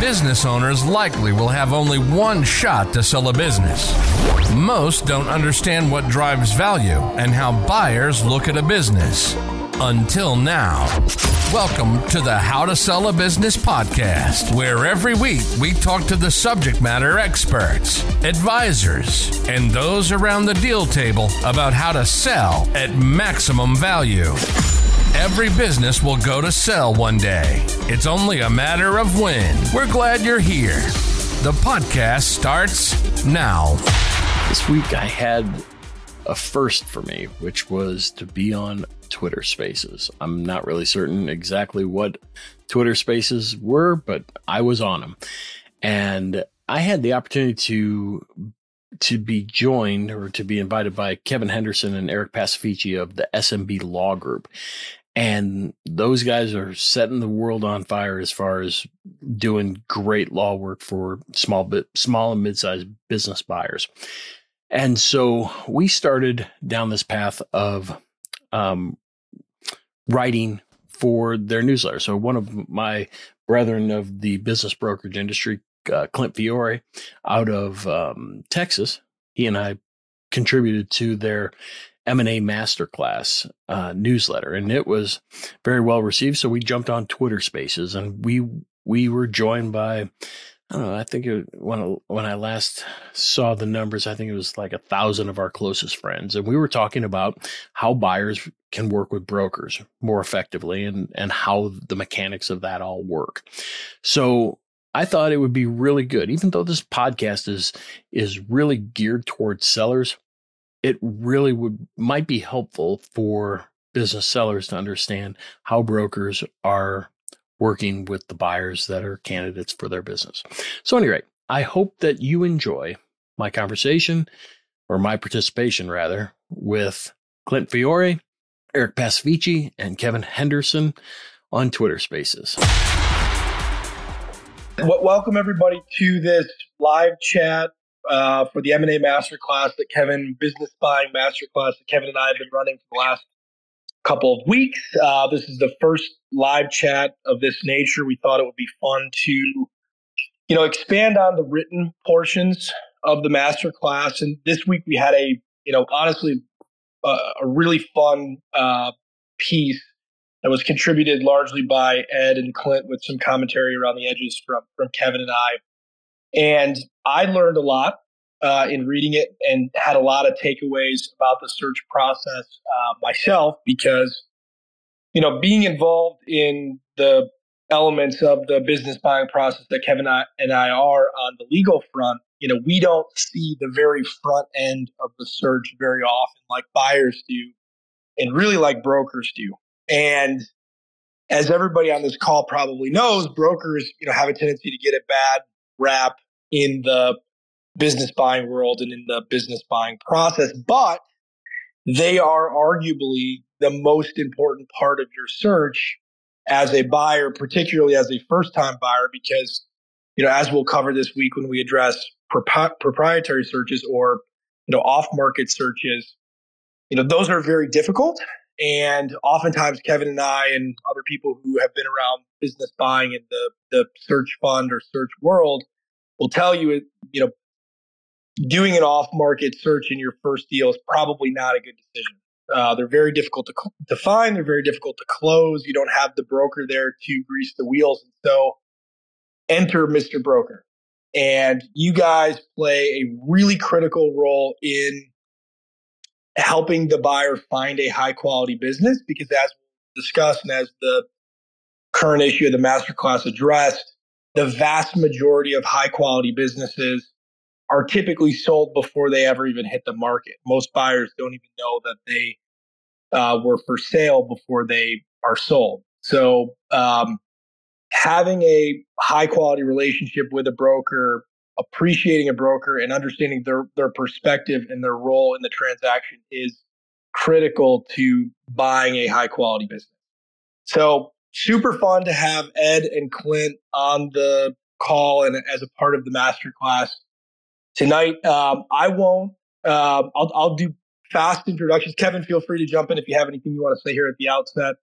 Business owners likely will have only one shot to sell a business. Most don't understand what drives value and how buyers look at a business. Until now. Welcome to the How to Sell a Business podcast, where every week we talk to the subject matter experts, advisors, and those around the deal table about how to sell at maximum value. Every business will go to sell one day. It's only a matter of when. We're glad you're here. The podcast starts now. This week I had a first for me, which was to be on Twitter Spaces. I'm not really certain exactly what Twitter Spaces were, but I was on them. And I had the opportunity to to be joined or to be invited by Kevin Henderson and Eric Pacifici of the SMB Law Group. And those guys are setting the world on fire as far as doing great law work for small bit small and mid-sized business buyers. And so we started down this path of um, writing for their newsletter. So one of my brethren of the business brokerage industry, uh, Clint Fiore, out of um, Texas, he and I contributed to their M&A Masterclass uh, newsletter, and it was very well received. So we jumped on Twitter Spaces, and we we were joined by I don't know. I think it, when when I last saw the numbers, I think it was like a thousand of our closest friends, and we were talking about how buyers can work with brokers more effectively, and and how the mechanics of that all work. So I thought it would be really good, even though this podcast is is really geared towards sellers it really would might be helpful for business sellers to understand how brokers are working with the buyers that are candidates for their business. So anyway, I hope that you enjoy my conversation or my participation rather with Clint Fiore, Eric Pacifici, and Kevin Henderson on Twitter Spaces. Welcome everybody to this live chat uh, for the M&A masterclass that Kevin, business buying masterclass that Kevin and I have been running for the last couple of weeks. Uh, this is the first live chat of this nature. We thought it would be fun to, you know, expand on the written portions of the masterclass. And this week we had a, you know, honestly, uh, a really fun uh, piece that was contributed largely by Ed and Clint with some commentary around the edges from from Kevin and I. And I learned a lot uh, in reading it and had a lot of takeaways about the search process uh, myself because, you know, being involved in the elements of the business buying process that Kevin and I, and I are on the legal front, you know, we don't see the very front end of the search very often like buyers do and really like brokers do. And as everybody on this call probably knows, brokers, you know, have a tendency to get it bad rap in the business buying world and in the business buying process, but they are arguably the most important part of your search as a buyer, particularly as a first time buyer, because, you know, as we'll cover this week when we address pro- proprietary searches or, you know, off market searches, you know, those are very difficult. And oftentimes Kevin and I and other people who have been around business buying in the, the search fund or search world will tell you, you know, doing an off market search in your first deal is probably not a good decision. Uh, they're very difficult to, to find. They're very difficult to close. You don't have the broker there to grease the wheels. And so enter Mr. Broker. And you guys play a really critical role in helping the buyer find a high quality business because as discussed and as the current issue of the masterclass addressed, the vast majority of high quality businesses are typically sold before they ever even hit the market. Most buyers don't even know that they uh, were for sale before they are sold. So, um, having a high quality relationship with a broker, appreciating a broker, and understanding their their perspective and their role in the transaction is critical to buying a high quality business. So, super fun to have Ed and Clint on the call and as a part of the masterclass tonight. Um, I won't. Uh, I'll, I'll do fast introductions. Kevin, feel free to jump in if you have anything you want to say here at the outset.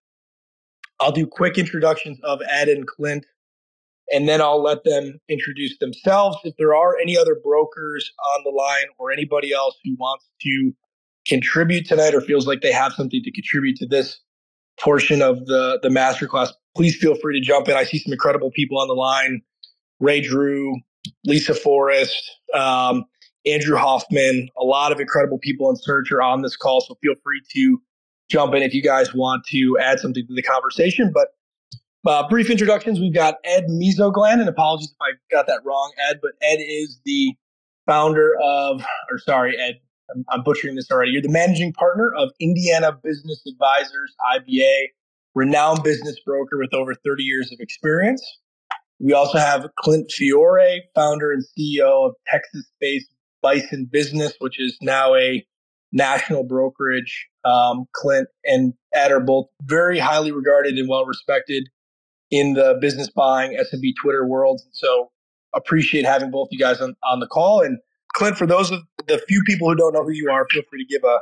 I'll do quick introductions of Ed and Clint. And then I'll let them introduce themselves. If there are any other brokers on the line or anybody else who wants to contribute tonight or feels like they have something to contribute to this portion of the the masterclass, please feel free to jump in. I see some incredible people on the line: Ray Drew, Lisa Forrest, um, Andrew Hoffman. A lot of incredible people in search are on this call, so feel free to jump in if you guys want to add something to the conversation. But uh, brief introductions. We've got Ed Mesoglan, and apologies if I got that wrong, Ed, but Ed is the founder of, or sorry, Ed, I'm, I'm butchering this already. You're the managing partner of Indiana Business Advisors, IBA, renowned business broker with over 30 years of experience. We also have Clint Fiore, founder and CEO of Texas based Bison Business, which is now a national brokerage. Um, Clint and Ed are both very highly regarded and well respected in the business buying SMB Twitter world. So appreciate having both you guys on, on the call. And Clint, for those of the few people who don't know who you are, feel free to give a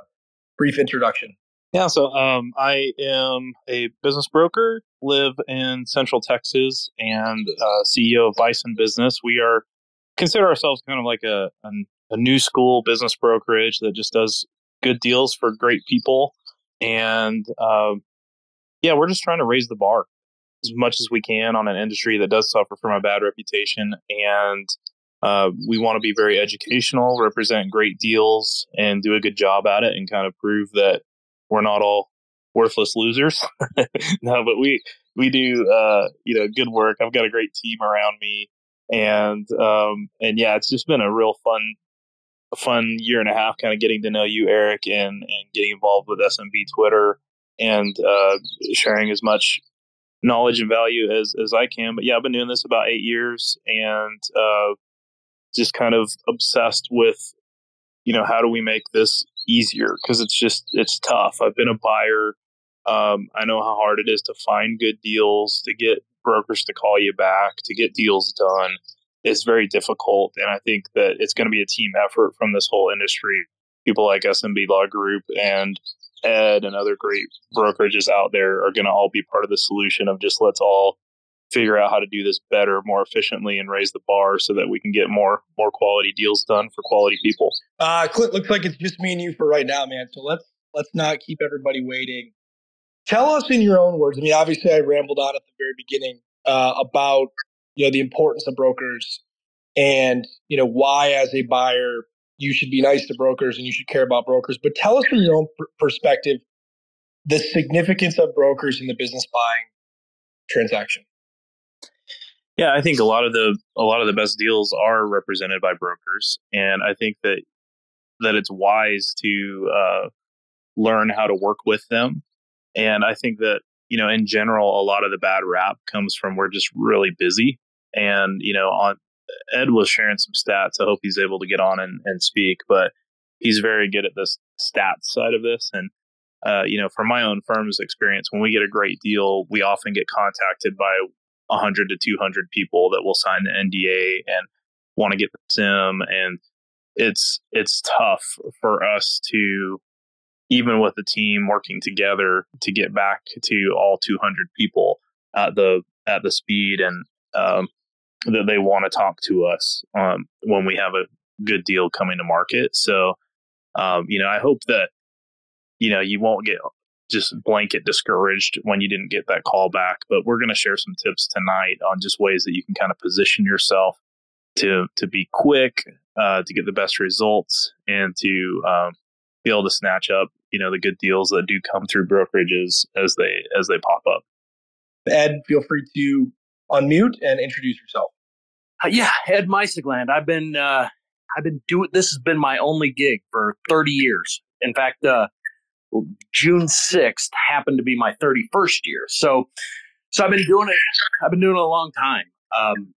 brief introduction. Yeah, so um, I am a business broker, live in Central Texas, and uh, CEO of Bison Business. We are consider ourselves kind of like a, a, a new school business brokerage that just does good deals for great people, and uh, yeah, we're just trying to raise the bar as much as we can on an industry that does suffer from a bad reputation. And uh, we want to be very educational, represent great deals, and do a good job at it, and kind of prove that we're not all worthless losers. no, but we we do uh, you know good work. I've got a great team around me, and um, and yeah, it's just been a real fun fun year and a half, kind of getting to know you, Eric, and and getting involved with SMB Twitter and uh, sharing as much knowledge and value as as I can. But yeah, I've been doing this about eight years and uh, just kind of obsessed with you know how do we make this easier because it's just it's tough. I've been a buyer. Um, I know how hard it is to find good deals, to get brokers to call you back, to get deals done. It's very difficult, and I think that it's going to be a team effort from this whole industry. People like SMB Law Group and Ed and other great brokerages out there are going to all be part of the solution of just let's all figure out how to do this better, more efficiently, and raise the bar so that we can get more more quality deals done for quality people. Uh, Clint, looks like it's just me and you for right now, man. So let's let's not keep everybody waiting. Tell us in your own words. I mean, obviously, I rambled on at the very beginning uh, about you know the importance of brokers and you know why, as a buyer, you should be nice to brokers and you should care about brokers. But tell us from your own pr- perspective the significance of brokers in the business buying transaction. Yeah, I think a lot of the a lot of the best deals are represented by brokers, and I think that that it's wise to uh, learn how to work with them. And I think that you know, in general, a lot of the bad rap comes from we're just really busy, and you know, on Ed was sharing some stats. I hope he's able to get on and, and speak, but he's very good at this stats side of this. And, uh, you know, from my own firm's experience, when we get a great deal, we often get contacted by 100 to 200 people that will sign the NDA and want to get the CIM. And it's, it's tough for us to, even with the team working together to get back to all 200 people at the, at the speed and, um, that they want to talk to us um, when we have a good deal coming to market. So, um, you know, I hope that you know you won't get just blanket discouraged when you didn't get that call back. But we're going to share some tips tonight on just ways that you can kind of position yourself to to be quick, uh, to get the best results, and to um, be able to snatch up you know the good deals that do come through brokerages as they as they pop up. Ed, feel free to unmute and introduce yourself. Uh, yeah, Ed Mysogland. I've been uh, I've been doing this has been my only gig for 30 years. In fact, uh, June 6th happened to be my 31st year. So so I've been doing it. I've been doing it a long time. Um,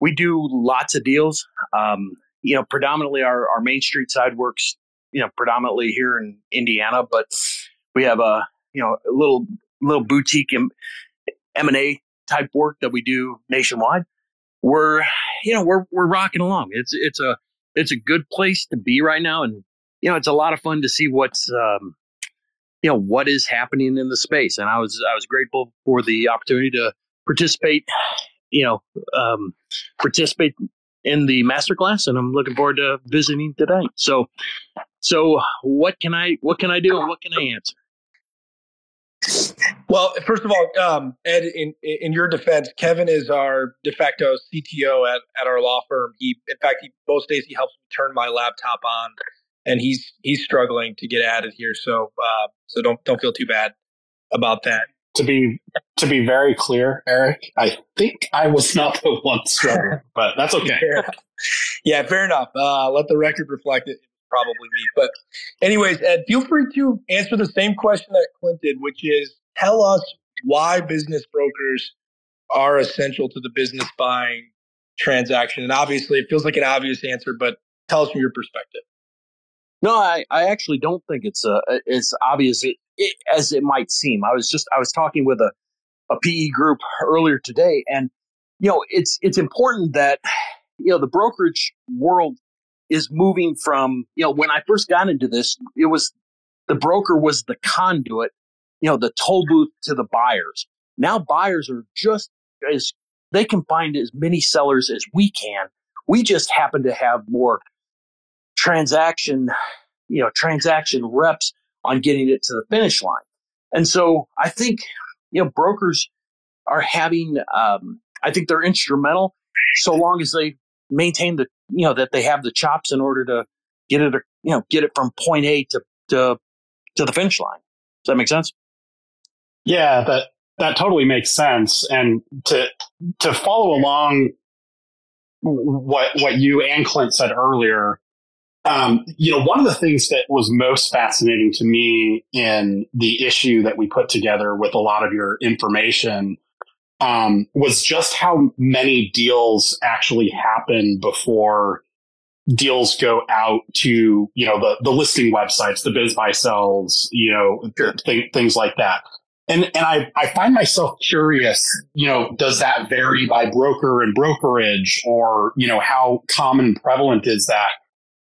we do lots of deals. Um, you know, predominantly our, our Main Street side works. You know, predominantly here in Indiana, but we have a you know a little little boutique M and A type work that we do nationwide we're you know we're we're rocking along. It's it's a it's a good place to be right now, and you know it's a lot of fun to see what's um, you know what is happening in the space. And I was I was grateful for the opportunity to participate you know, um, participate in the masterclass, and I'm looking forward to visiting tonight. So, so what can I what can I do and what can I answer? Well, first of all, um, Ed, in in your defense, Kevin is our de facto CTO at, at our law firm. He, in fact, he most days he helps me turn my laptop on, and he's he's struggling to get added here. So, uh, so don't don't feel too bad about that. To be to be very clear, Eric, I think I was not the one struggling, but that's okay. yeah, fair enough. Uh, let the record reflect it probably me. But, anyways, Ed, feel free to answer the same question that Clint did, which is tell us why business brokers are essential to the business buying transaction. And obviously, it feels like an obvious answer, but tell us from your perspective. No, I, I actually don't think it's uh, as obvious it, it, as it might seem. I was just I was talking with a, a PE group earlier today, and you know it's it's important that you know the brokerage world is moving from, you know, when I first got into this, it was the broker was the conduit, you know, the toll booth to the buyers. Now buyers are just as they can find as many sellers as we can. We just happen to have more transaction, you know, transaction reps on getting it to the finish line. And so I think, you know, brokers are having, um, I think they're instrumental so long as they maintain the you know that they have the chops in order to get it you know get it from point A to to to the finish line. Does that make sense? Yeah, that that totally makes sense. And to to follow along what what you and Clint said earlier, um, you know, one of the things that was most fascinating to me in the issue that we put together with a lot of your information um, was just how many deals actually happen before deals go out to you know the the listing websites, the BizBuySells, you know th- things like that. And and I I find myself curious, you know, does that vary by broker and brokerage, or you know how common prevalent is that?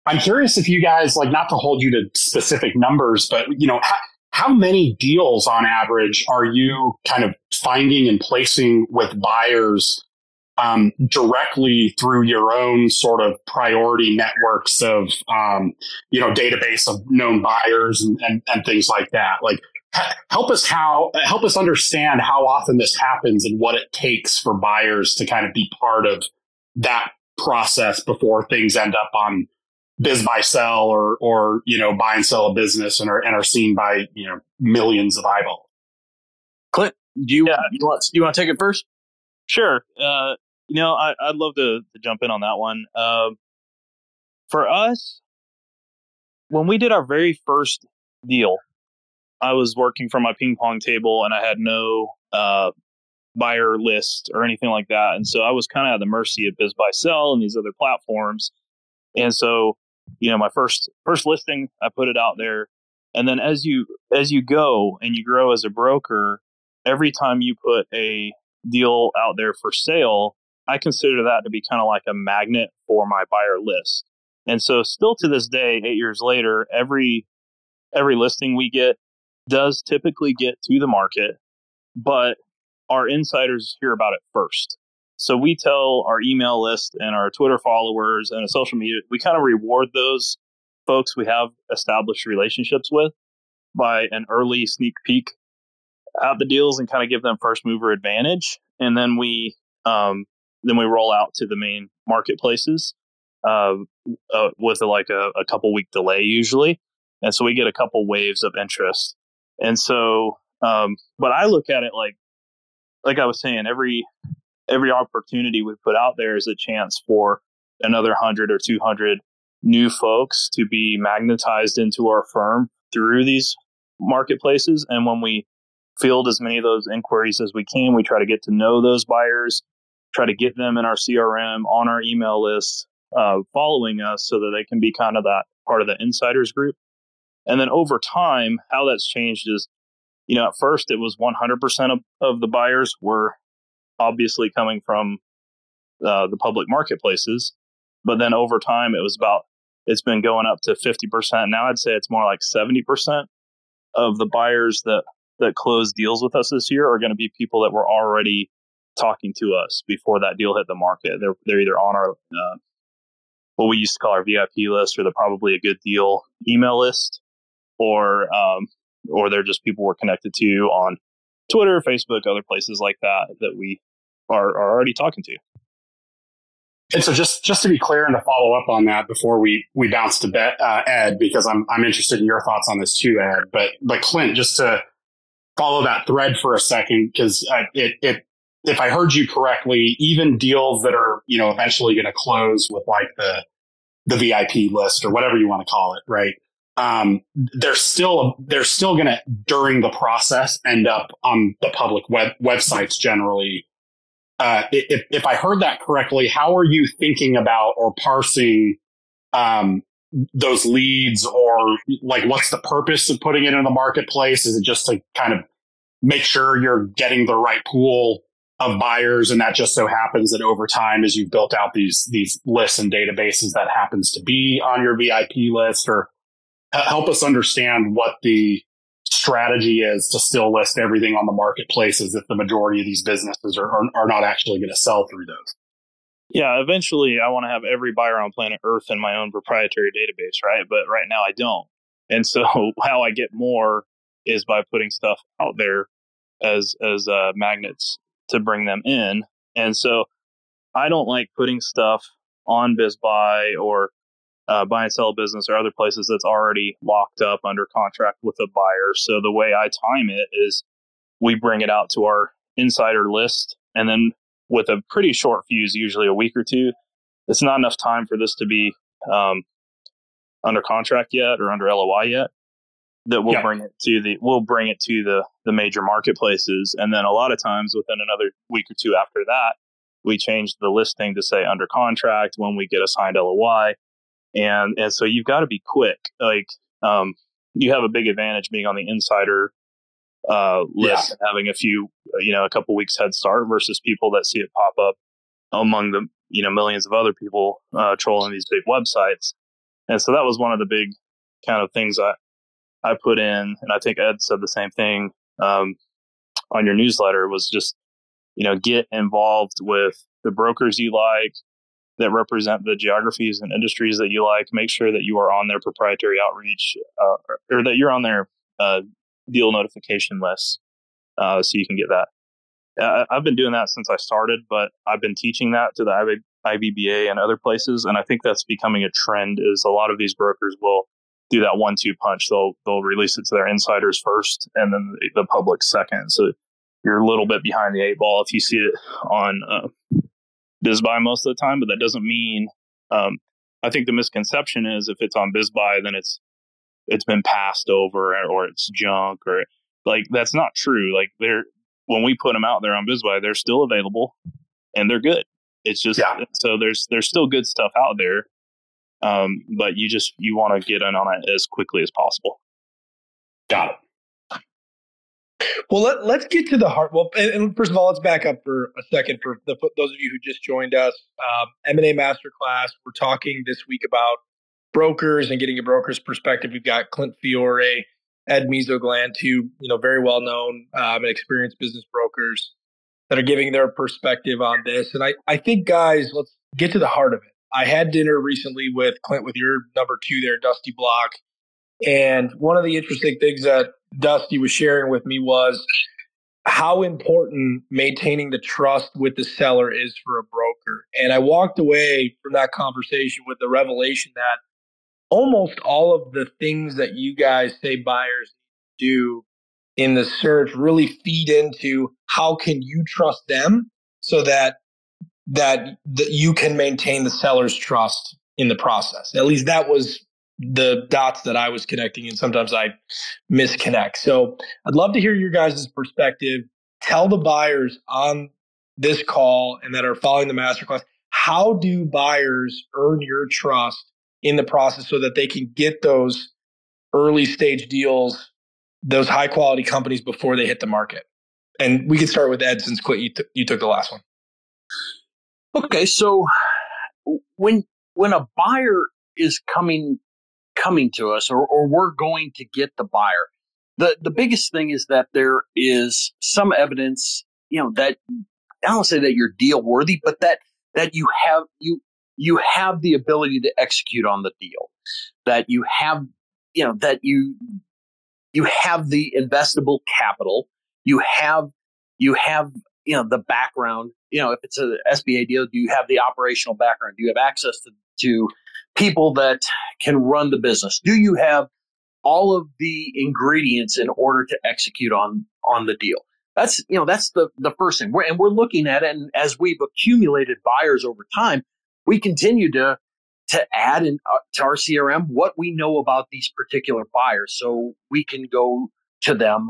I'm curious if you guys like not to hold you to specific numbers, but you know how, how many deals on average are you kind of finding and placing with buyers um, directly through your own sort of priority networks of, um, you know, database of known buyers and, and, and things like that? Like, help us how help us understand how often this happens and what it takes for buyers to kind of be part of that process before things end up on BizBuySell or or you know buy and sell a business and are and are seen by you know millions of eyeballs. Clint, do you yeah. you want you want to take it first? Sure. Uh, you know, I, would love to, to, jump in on that one. Uh, for us, when we did our very first deal, I was working from my ping pong table and I had no uh, buyer list or anything like that, and so I was kind of at the mercy of BizBuySell and these other platforms. And so you know, my first first listing, I put it out there, and then as you as you go and you grow as a broker, every time you put a deal out there for sale, I consider that to be kind of like a magnet for my buyer list. And so still to this day, 8 years later, every every listing we get does typically get to the market, but our insiders hear about it first. So we tell our email list and our Twitter followers and social media, we kind of reward those folks we have established relationships with by an early sneak peek at the deals and kind of give them first mover advantage. And then we, um, then we roll out to the main marketplaces uh, uh, with a, like a, a couple week delay usually. And so we get a couple waves of interest. And so, um, but I look at it like, like I was saying, every every opportunity we put out there is a chance for another 100 or 200 new folks to be magnetized into our firm through these marketplaces. And when we field as many of those inquiries as we can, we try to get to know those buyers, try to get them in our CRM, on our email list, uh, following us so that they can be kind of that part of the insiders group. And then over time, how that's changed is, you know, at first it was 100% of, of the buyers were obviously coming from uh, the public marketplaces. But then over time, it was about, it's been going up to 50%. Now I'd say it's more like 70% of the buyers that, that close deals with us this year are going to be people that were already talking to us before that deal hit the market. They're they're either on our uh, what we used to call our VIP list, or they're probably a good deal email list, or um, or they're just people we're connected to on Twitter, Facebook, other places like that that we are, are already talking to. And so just, just to be clear and to follow up on that before we, we bounce to Bet, uh, Ed, because I'm, I'm interested in your thoughts on this too, Ed, but, but Clint, just to follow that thread for a second, because uh, it, it, if I heard you correctly, even deals that are, you know, eventually going to close with like the, the VIP list or whatever you want to call it, right? Um, they're still, they're still going to, during the process, end up on the public web websites generally uh, if, if I heard that correctly, how are you thinking about or parsing um, those leads, or like what's the purpose of putting it in the marketplace? Is it just to kind of make sure you're getting the right pool of buyers, and that just so happens that over time, as you've built out these these lists and databases, that happens to be on your VIP list, or help us understand what the strategy is to still list everything on the marketplace as if the majority of these businesses are, are, are not actually going to sell through those. Yeah, eventually I want to have every buyer on planet Earth in my own proprietary database, right? But right now I don't. And so how I get more is by putting stuff out there as as uh, magnets to bring them in. And so I don't like putting stuff on BizBuy or uh, buy and sell business or other places that's already locked up under contract with a buyer. So the way I time it is we bring it out to our insider list and then with a pretty short fuse, usually a week or two, it's not enough time for this to be um, under contract yet or under LOI yet. That we'll yeah. bring it to the we'll bring it to the the major marketplaces, and then a lot of times within another week or two after that, we change the listing to say under contract when we get a signed LOI and and so you've got to be quick. Like um, you have a big advantage being on the insider uh, list, yeah. having a few, you know, a couple weeks head start versus people that see it pop up among the you know millions of other people uh, trolling these big websites. And so that was one of the big kind of things I I put in, and I think Ed said the same thing um, on your newsletter was just you know get involved with the brokers you like, that represent the geographies and industries that you like. Make sure that you are on their proprietary outreach uh, or that you're on their uh, deal notification list uh, so you can get that. I've been doing that since I started, but I've been teaching that to the IBBA and other places, and I think that's becoming a trend. Is a lot of these brokers will do that one-two punch. They'll they'll release it to their insiders first, and then the, public second. So you're a little bit behind the eight ball if you see it on uh, BizBuy most of the time, but that doesn't mean. Um, I think the misconception is if it's on BizBuy, then it's it's been passed over or it's junk or like that's not true. Like they're when we put them out there on BizBuy, they're still available and they're good. It's just yeah. so there's there's still good stuff out there, um, but you just you want to get in on it as quickly as possible. Got it. Well, let, let's get to the heart. Well, and, and, first of all, let's back up for a second for the, those of you who just joined us. Um, M&A Masterclass. We're talking this week about brokers and getting a broker's perspective. We've got Clint Fiore, Ed Mysogland, two you know very well known um, and experienced business brokers that are giving their perspective on this. And I, I think, guys, let's get to the heart of it. I had dinner recently with Clint, with your number two there, Dusty Block. And one of the interesting things that Dusty was sharing with me was how important maintaining the trust with the seller is for a broker. And I walked away from that conversation with the revelation that almost all of the things that you guys say buyers do in the search really feed into how can you trust them so that that, that you can maintain the seller's trust in the process. At least that was the dots that I was connecting, and sometimes I misconnect. So I'd love to hear your guys' perspective. Tell the buyers on this call and that are following the masterclass how do buyers earn your trust in the process so that they can get those early stage deals, those high quality companies before they hit the market? And we can start with Ed since Clint, you, t- you took the last one. Okay, so when when a buyer is coming coming to us or, or we're going to get the buyer. The, the biggest thing is that there is some evidence, you know, that I don't say that you're deal worthy, but that that you have you you have the ability to execute on the deal, that you have you know that you you have the investable capital, you have you have you know the background. You know, if it's a SBA deal, do you have the operational background? Do you have access to to people that can run the business? Do you have all of the ingredients in order to execute on on the deal? That's you know that's the the first thing. We're, and we're looking at it, and as we've accumulated buyers over time, we continue to to add in uh, to our CRM what we know about these particular buyers, so we can go to them,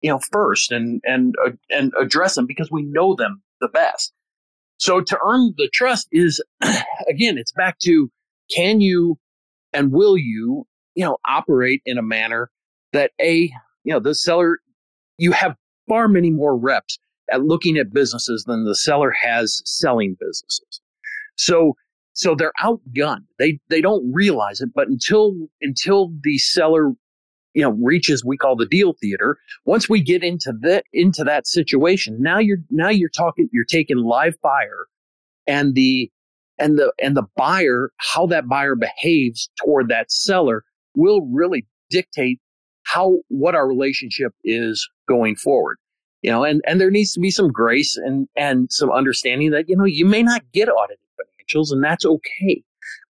you know, first and and uh, and address them because we know them the best. So to earn the trust is again, it's back to can you and will you, you know, operate in a manner that a you know the seller you have far many more reps at looking at businesses than the seller has selling businesses. So so they're outgunned. They they don't realize it, but until until the seller you know reaches we call the deal theater, once we get into that into that situation, now you're now you're talking you're taking live fire and the and the and the buyer how that buyer behaves toward that seller will really dictate how what our relationship is going forward. You know and and there needs to be some grace and and some understanding that you know you may not get audited financials and that's okay.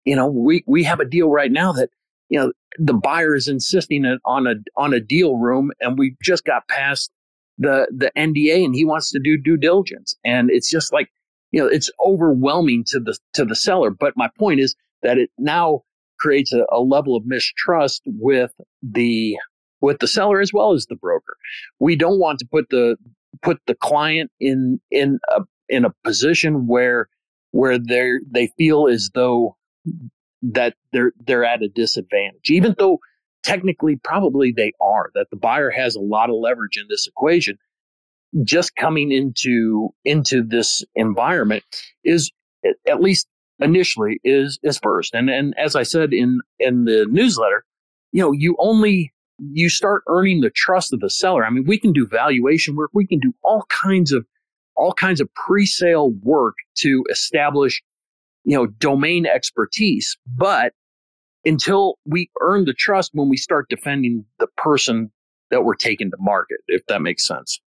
You know we we have a deal right now that you know the buyer is insisting on a on a deal room and we just got past the the NDA and he wants to do due diligence. And it's just like you know it's overwhelming to the to the seller but my point is that it now creates a, a level of mistrust with the with the seller as well as the broker. We don't want to put the put the client in in a in a position where where they they feel as though that they're they're at a disadvantage, even though technically probably they are. That the buyer has a lot of leverage in this equation. Just coming into into this environment is at least initially is is first. And and as I said in in the newsletter, you know, you only you start earning the trust of the seller. I mean, we can do valuation work. We can do all kinds of, all kinds of pre-sale work to establish, you know, domain expertise. But until we earn the trust when we start defending the person that we're taking to market, if that makes sense.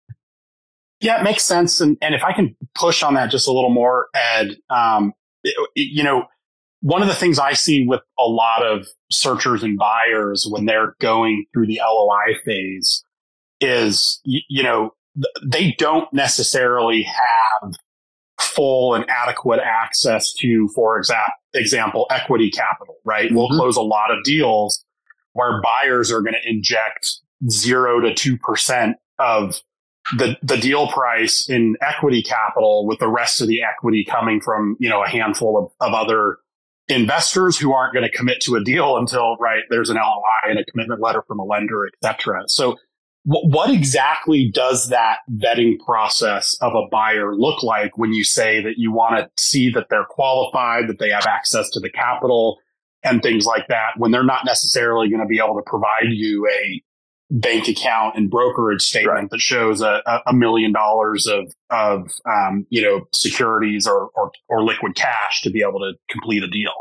Yeah, it makes sense. And, and if I can push on that just a little more, Ed, um, it, you know, one of the things I see with a lot of searchers and buyers when they're going through the LOI phase is, you, you know, they don't necessarily have full and adequate access to, for exa- example, equity capital, right? Mm-hmm. We'll close a lot of deals where buyers are going to inject zero to 2% of the, the deal price in equity capital with the rest of the equity coming from, you know, a handful of, of other investors who aren't going to commit to a deal until right there's an LOI and a commitment letter from a lender, etc. So, w- what exactly does that vetting process of a buyer look like when you say that you want to see that they're qualified, that they have access to the capital, and things like that, when they're not necessarily going to be able to provide you a bank account and brokerage statement right. that shows a, a million dollars of of um, you know securities or, or or liquid cash to be able to complete a deal.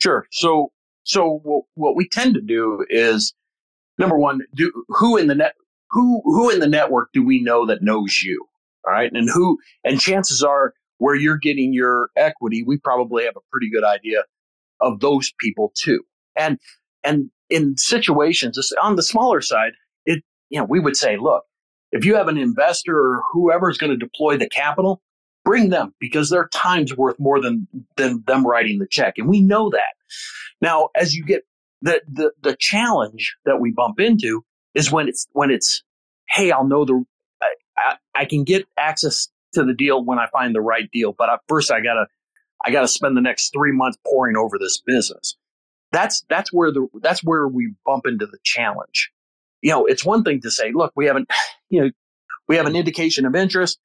Sure. So so what we tend to do is number one, do who in the net who who in the network do we know that knows you? All right, and who and chances are where you're getting your equity, we probably have a pretty good idea of those people too. And and in situations on the smaller side, you know, we would say, look, if you have an investor or whoever is going to deploy the capital, bring them because their time's worth more than than them writing the check, and we know that. Now, as you get the the the challenge that we bump into is when it's when it's, hey, I'll know the, I, I can get access to the deal when I find the right deal, but I, first I gotta I gotta spend the next three months poring over this business. That's that's where the that's where we bump into the challenge you know, it's one thing to say, look, we haven't, you know, we have an indication of interest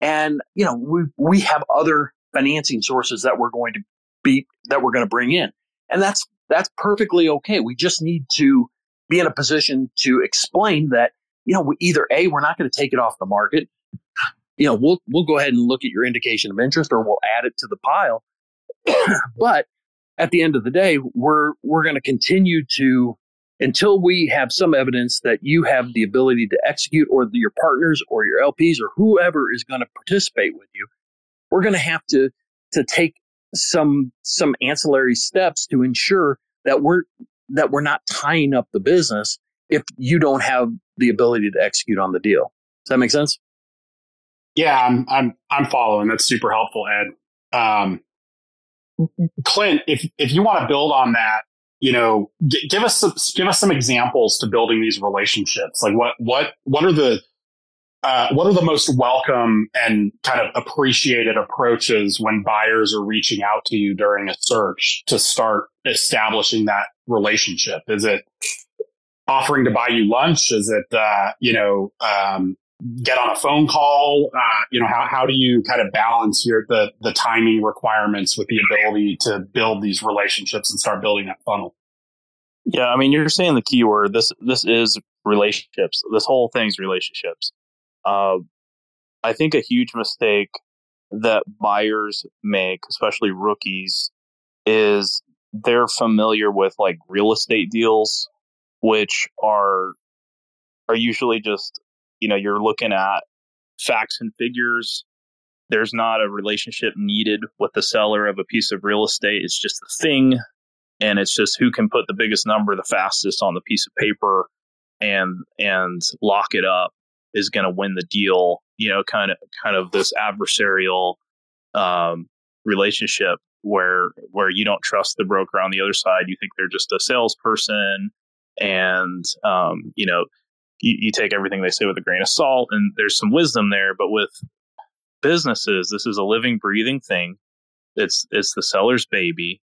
and, you know, we, we have other financing sources that we're going to be, that we're going to bring in. And that's, that's perfectly okay. We just need to be in a position to explain that, you know, we either A, we're not going to take it off the market you know, we'll we'll go ahead and look at your indication of interest, or we'll add it to the pile. but at the end of the day, we're we're going to continue to until we have some evidence that you have the ability to execute, or your partners, or your LPs, or whoever is going to participate with you. We're going to have to to take some some ancillary steps to ensure that we're that we're not tying up the business if you don't have the ability to execute on the deal. Does that make sense? Yeah, I'm I'm I'm following. That's super helpful, Ed. Um, Clint, if if you want to build on that, you know, g- give us some give us some examples to building these relationships. Like what what what are the uh, what are the most welcome and kind of appreciated approaches when buyers are reaching out to you during a search to start establishing that relationship? Is it offering to buy you lunch? Is it, uh, you know, um, get on a phone call? Uh, you know, how, how do you kind of balance your, the, the timing requirements with the ability to build these relationships and start building that funnel? Yeah. I mean, you're saying the key word. This, this is relationships. This whole thing's relationships. Uh, I think a huge mistake that buyers make, especially rookies, is they're familiar with like real estate deals, which are are usually just you know you're looking at facts and figures. There's not a relationship needed with the seller of a piece of real estate. It's just a thing, and it's just who can put the biggest number the fastest on the piece of paper and and lock it up is going to win the deal. You know, kind of kind of this adversarial um, relationship where where you don't trust the broker on the other side. You think they're just a salesperson, and um, you know you, you take everything they say with a grain of salt. And there's some wisdom there, but with businesses, this is a living, breathing thing. It's it's the seller's baby.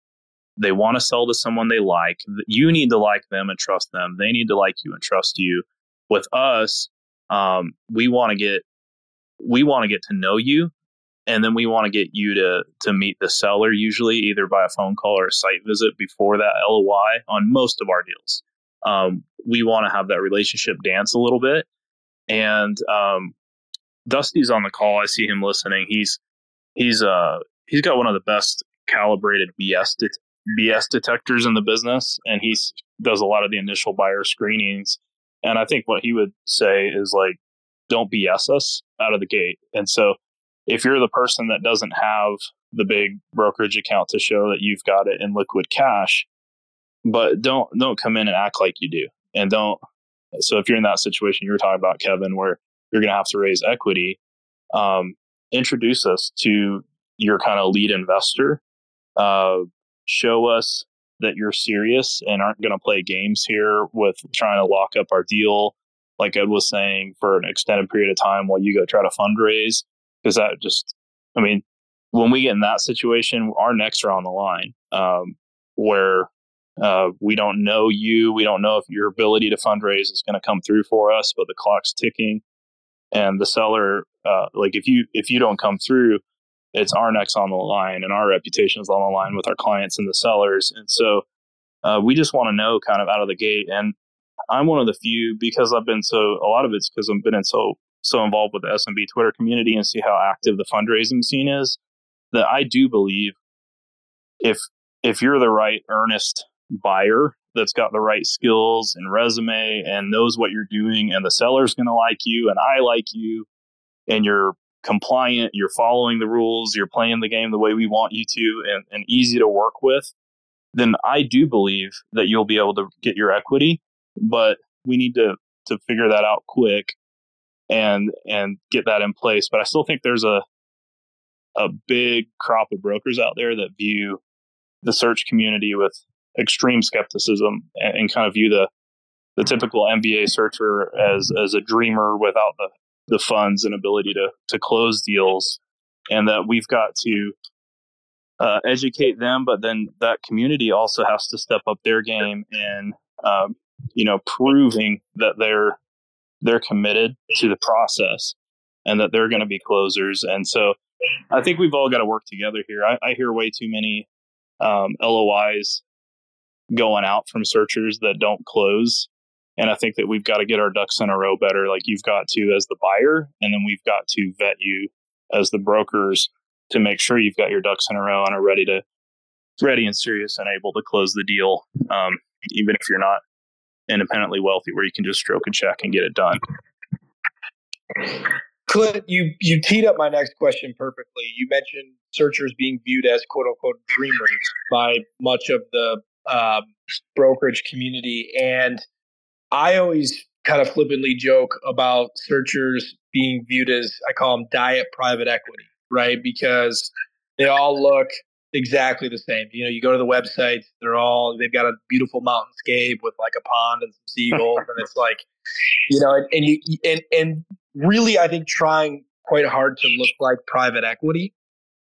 They want to sell to someone they like. You need to like them and trust them. They need to like you and trust you. With us, um, we want to get we want to get to know you and then we want to get you to to meet the seller usually either by a phone call or a site visit before that LOI on most of our deals. Um, we want to have that relationship dance a little bit, and um, Dusty's on the call. I see him listening. He's he's uh he's got one of the best calibrated BS det- BS detectors in the business, and he does a lot of the initial buyer screenings and I think what he would say is like, don't BS us out of the gate. And so if you're the person that doesn't have the big brokerage account to show that you've got it in liquid cash, but don't don't come in and act like you do. And don't so if you're in that situation you were talking about, Kevin, where you're gonna have to raise equity, um, introduce us to your kind of lead investor. Uh, show us that you're serious and aren't going to play games here with trying to lock up our deal, like Ed was saying, for an extended period of time while you go try to fundraise. Because that just, I mean, when we get in that situation, our necks are on the line um, where uh, we don't know you. We don't know if your ability to fundraise is going to come through for us, but the clock's ticking. And the seller, uh, like if you if you don't come through, it's our necks on the line and our reputation is on the line with our clients and the sellers. And so uh, we just want to know kind of out of the gate. And I'm one of the few because I've been so, a lot of it's because I've been in so, so involved with the SMB Twitter community and see how active the fundraising scene is that I do believe if, if you're the right earnest buyer that's got the right skills and resume and knows what you're doing and the seller's going to like you and I like you and you're compliant, you're following the rules, you're playing the game the way we want you to, and, and easy to work with, then I do believe that you'll be able to get your equity. But we need to to figure that out quick and and get that in place. But I still think there's a a big crop of brokers out there that view the search community with extreme skepticism and, and kind of view the the typical MBA searcher as as a dreamer without the the funds and ability to to close deals, and that we've got to uh, educate them, but then that community also has to step up their game and um, you know proving that they're they're committed to the process and that they're going to be closers. And so I think we've all got to work together here. I, I hear way too many um, LOIs going out from searchers that don't close. And I think that we've got to get our ducks in a row better. Like you've got to as the buyer, and then we've got to vet you as the brokers to make sure you've got your ducks in a row and are ready to ready and serious and able to close the deal, um, even if you're not independently wealthy, where you can just stroke a check and get it done. Clint, you you teed up my next question perfectly. You mentioned searchers being viewed as quote unquote dreamers by much of the um, brokerage community, and I always kind of flippantly joke about searchers being viewed as I call them diet private equity, right? Because they all look exactly the same. You know, you go to the website, they're all they've got a beautiful mountainscape with like a pond and some seagulls, and it's like, you know, and, and you and and really, I think trying quite hard to look like private equity.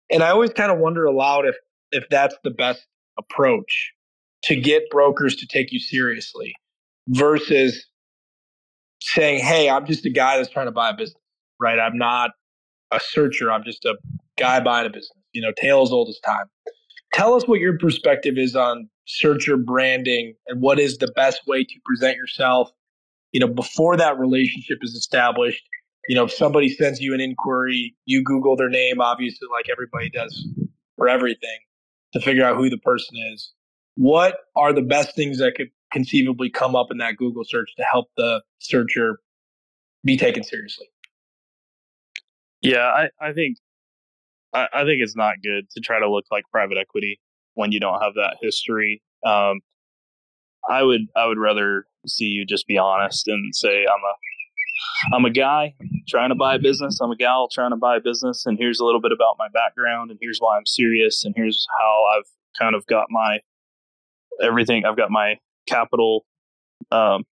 And I always kind of wonder aloud if if that's the best approach to get brokers to take you seriously versus saying, "Hey, I'm just a guy that's trying to buy a business." Right? I'm not a searcher. I'm just a guy buying a business. You know, tale as old as time. Tell us what your perspective is on searcher branding and what is the best way to present yourself. You know, before that relationship is established. You know, if somebody sends you an inquiry, you Google their name, obviously, like everybody does for everything, to figure out who the person is. What are the best things that could conceivably come up in that Google search to help the searcher be taken seriously? Yeah, I, I think I, I, think it's not good to try to look like private equity when you don't have that history. Um, I would I would rather see you just be honest and say I'm a I'm a guy trying to buy a business. I'm a gal trying to buy a business, and here's a little bit about my background, and here's why I'm serious, and here's how I've kind of got my everything. I've got my capital um,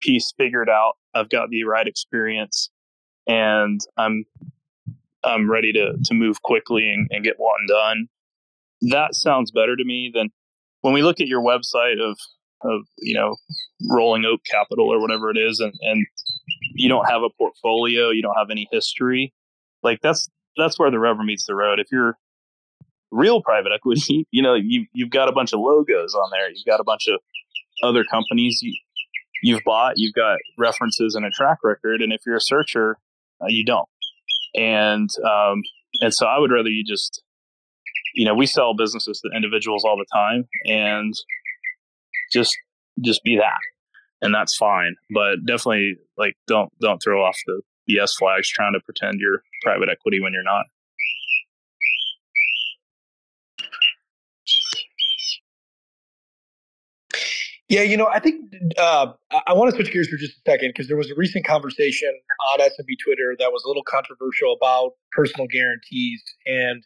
piece figured out. I've got the right experience, and I'm I'm ready to to move quickly and, and get one done. That sounds better to me than when we look at your website of of you know rolling oak capital or whatever it is and, and you don't have a portfolio you don't have any history like that's that's where the rubber meets the road if you're real private equity you know you, you've got a bunch of logos on there. You've got a bunch of other companies you, you've bought. You've got references and a track record. And if you're a searcher uh, you don't. And um, and so I would rather you just, you know, we sell businesses to individuals all the time, and just just be that, and that's fine. But definitely, like, don't don't throw off the BS flags trying to pretend you're private equity when you're not. Yeah, you know, I think uh, I want to switch gears for just a second because there was a recent conversation on SMB Twitter that was a little controversial about personal guarantees, and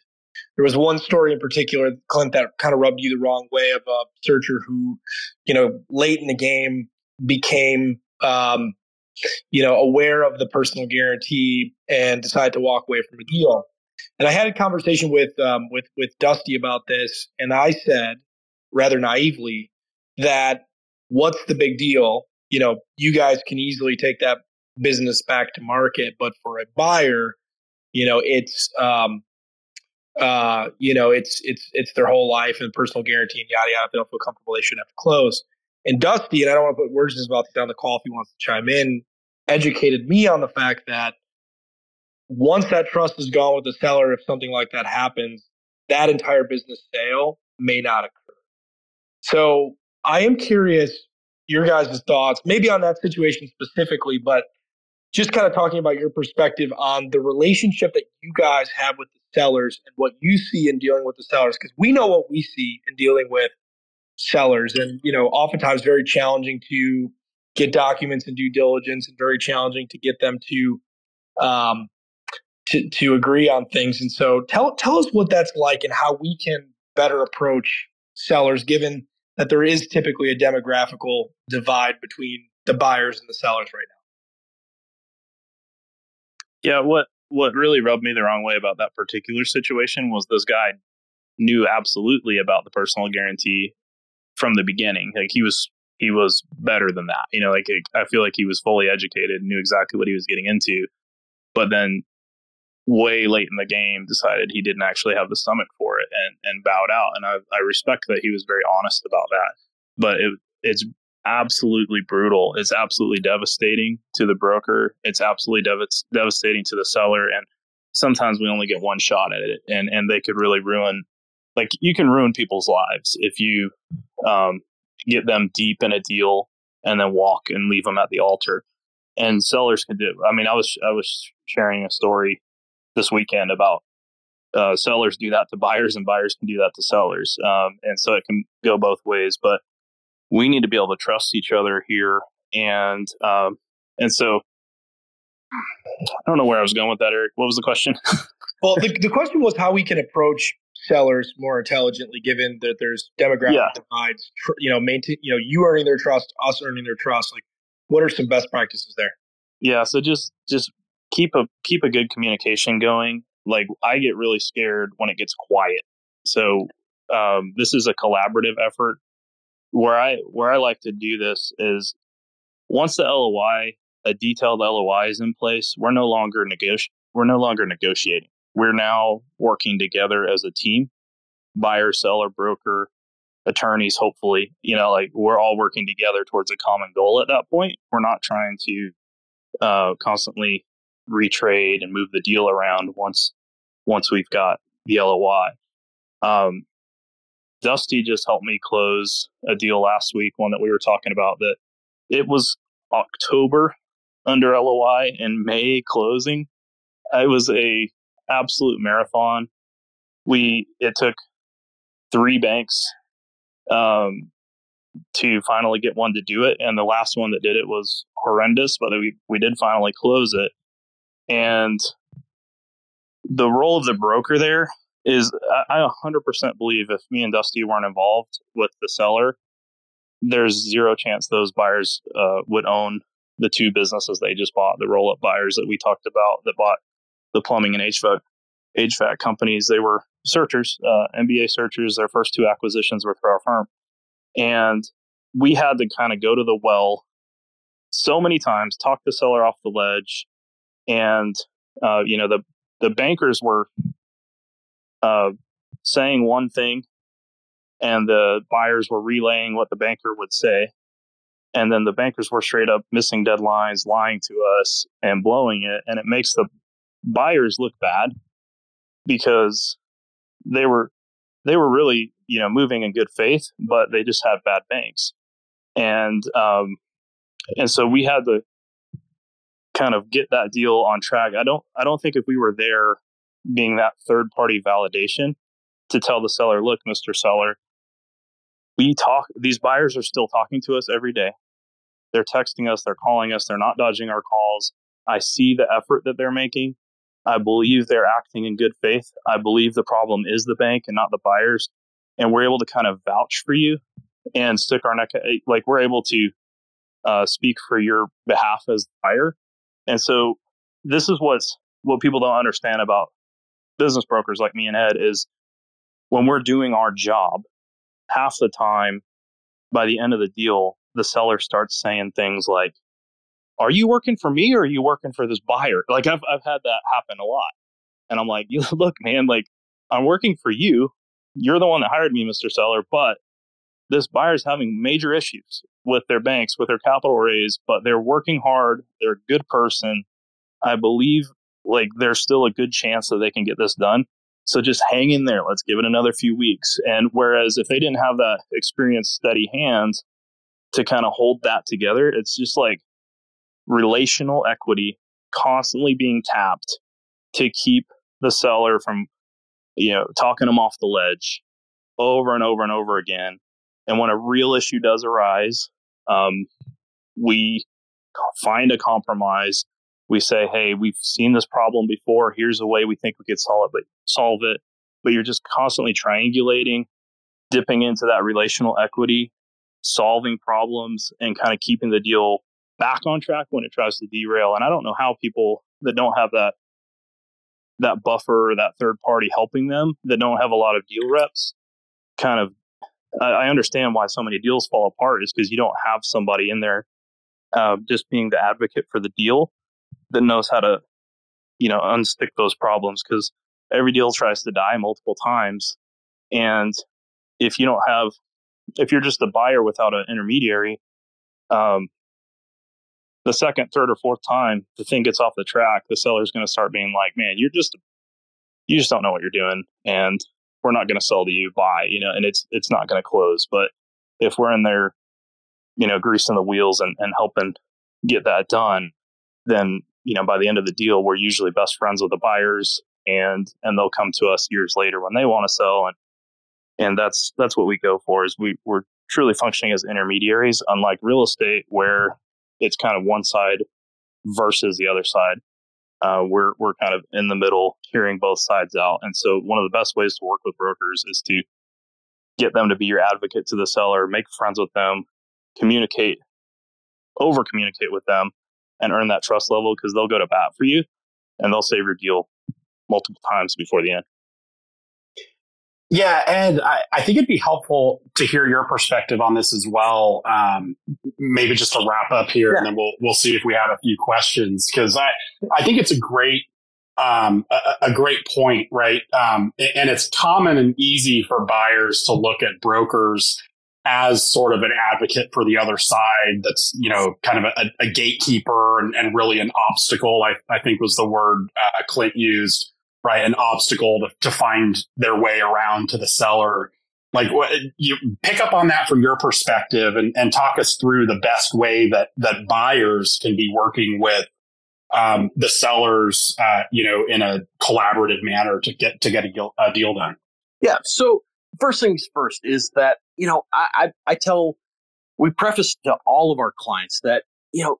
there was one story in particular, Clint, that kind of rubbed you the wrong way of a searcher who, you know, late in the game became, um, you know, aware of the personal guarantee and decided to walk away from a deal. And I had a conversation with um, with with Dusty about this, and I said, rather naively, that what's the big deal? You know, you guys can easily take that business back to market, but for a buyer, you know, it's um, uh, you know, it's it's it's their whole life and personal guarantee and yada yada. If they don't feel comfortable, they shouldn't have to close. And Dusty, and I don't want to put words in his mouth down the call if he wants to chime in, educated me on the fact that once that trust is gone with the seller, if something like that happens, that entire business sale may not occur. So I am curious your guys' thoughts, maybe on that situation specifically, but just kind of talking about your perspective on the relationship that you guys have with the sellers and what you see in dealing with the sellers, because we know what we see in dealing with sellers, and you know, oftentimes very challenging to get documents and due diligence, and very challenging to get them to um, to, to agree on things. And so, tell tell us what that's like and how we can better approach sellers, given that there is typically a demographical divide between the buyers and the sellers right now. Yeah, what what really rubbed me the wrong way about that particular situation was this guy knew absolutely about the personal guarantee from the beginning. Like he was he was better than that. You know, like I feel like he was fully educated, knew exactly what he was getting into. But then way late in the game decided he didn't actually have the stomach for it and, and bowed out. And I, I respect that he was very honest about that. But it, it's absolutely brutal. It's absolutely devastating to the broker. It's absolutely dev- devastating to the seller. And sometimes we only get one shot at it, and and they could really ruin. Like you can ruin people's lives if you um, get them deep in a deal and then walk and leave them at the altar. And sellers can do. I mean, I was I was sharing a story this weekend about uh, sellers do that to buyers and buyers can do that to sellers. Um, and so it can go both ways, but we need to be able to trust each other here. And, um, and so I don't know where I was going with that, Eric. What was the question? well, the, the question was how we can approach sellers more intelligently, given that there's demographic yeah. divides, tr- you know, maintain, you know, you earning their trust, us earning their trust. Like, what are some best practices there? Yeah. So just, just keep a, keep a good communication going like I get really scared when it gets quiet. So um, this is a collaborative effort. Where I where I like to do this is once the LOI, a detailed LOI is in place, we're no longer negoti- we're no longer negotiating. We're now working together as a team, buyer, seller, broker, attorneys. Hopefully, you know, like we're all working together towards a common goal. At that point, we're not trying to uh, constantly retrade and move the deal around once once we've got the LOI. Um, Dusty just helped me close a deal last week, one that we were talking about that it was October under LOI and May closing. It was a absolute marathon. We it took three banks um, to finally get one to do it, and the last one that did it was horrendous, but we we did finally close it. And the role of the broker there is I 100% believe if me and Dusty weren't involved with the seller, there's zero chance those buyers uh, would own the two businesses they just bought, the roll up buyers that we talked about that bought the plumbing and HVAC, HVAC companies. They were searchers, uh, MBA searchers. Their first two acquisitions were through our firm. And we had to kind of go to the well so many times, talk the seller off the ledge. And, uh, you know, the, the bankers were uh, saying one thing and the buyers were relaying what the banker would say. And then the bankers were straight up missing deadlines, lying to us, and blowing it. And it makes the buyers look bad because they were they were really you know moving in good faith, but they just had bad banks. And um, and so we had to kind of get that deal on track. I don't I don't think if we were there being that third party validation to tell the seller, look, Mr. Seller, we talk these buyers are still talking to us every day. They're texting us, they're calling us, they're not dodging our calls. I see the effort that they're making. I believe they're acting in good faith. I believe the problem is the bank and not the buyers. And we're able to kind of vouch for you and stick our neck, like we're able to uh, speak for your behalf as the buyer and so this is what's what people don't understand about business brokers like me and Ed is when we're doing our job, half the time by the end of the deal, the seller starts saying things like, Are you working for me or are you working for this buyer? Like I've I've had that happen a lot. And I'm like, look, man, like I'm working for you. You're the one that hired me, Mr. Seller, but this buyer is having major issues with their banks, with their capital raise, but they're working hard. They're a good person. I believe like there's still a good chance that they can get this done. So just hang in there. Let's give it another few weeks. And whereas if they didn't have that experienced, steady hands to kind of hold that together, it's just like relational equity constantly being tapped to keep the seller from, you know, talking them off the ledge over and over and over again and when a real issue does arise, um, we find a compromise. We say, hey, we've seen this problem before. Here's a way we think we could solve it. Solve it. But you're just constantly triangulating, dipping into that relational equity, solving problems, and kind of keeping the deal back on track when it tries to derail. And I don't know how people that don't have that that buffer, that third party helping them, that don't have a lot of deal reps, kind of I understand why so many deals fall apart is because you don't have somebody in there uh, just being the advocate for the deal that knows how to, you know, unstick those problems because every deal tries to die multiple times. And if you don't have, if you're just a buyer without an intermediary, um, the second, third, or fourth time the thing gets off the track, the seller's going to start being like, "Man, you're just you just don't know what you're doing, and we're not going to sell to you. Buy, you know, and it's it's not going to close. But if we're in there, you know, greasing the wheels and, and helping get that done, then you know by the end of the deal, we're usually best friends with the buyers, and and they'll come to us years later when they want to sell, and and that's that's what we go for is we we're truly functioning as intermediaries, unlike real estate where it's kind of one side versus the other side. Uh, we're we're kind of in the middle, hearing both sides out. And so, one of the best ways to work with brokers is to get them to be your advocate to the seller, make friends with them, communicate, over communicate with them, and earn that trust level because they'll go to bat for you and they'll save your deal multiple times before the end. Yeah, Ed, I, I, think it'd be helpful to hear your perspective on this as well. Um, maybe just to wrap up here, yeah. and then we'll we'll see if we have a few questions because I I think it's a great um, a, a, great point, right? Um, and it's common and easy for buyers to look at brokers as sort of an advocate for the other side. That's you know kind of a, a gatekeeper and, and, really an obstacle. I, I think was the word uh, Clint used right? An obstacle to, to find their way around to the seller. Like you pick up on that from your perspective and, and talk us through the best way that, that buyers can be working with um, the sellers, uh, you know, in a collaborative manner to get to get a deal, a deal done. Yeah. So first things first is that you know I, I, I tell we preface to all of our clients that you know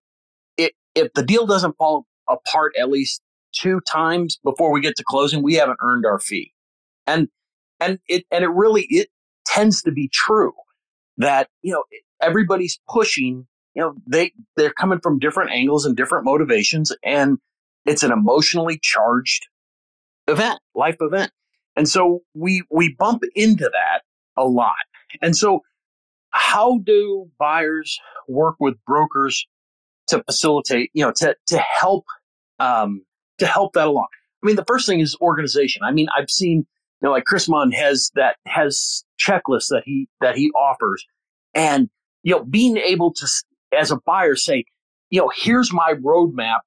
it, if the deal doesn't fall apart at least two times before we get to closing, we haven't earned our fee. And, and it, and it really, it tends to be true that, you know, everybody's pushing, you know, they, they're coming from different angles and different motivations. And it's an emotionally charged event, life event. And so we, we bump into that a lot. And so how do buyers work with brokers to facilitate, you know, to, to help, um, to help that along. I mean, the first thing is organization. I mean, I've seen, you know, like Chris Munn has that has checklists that he that he offers, and you know, being able to as a buyer say, you know, here's my roadmap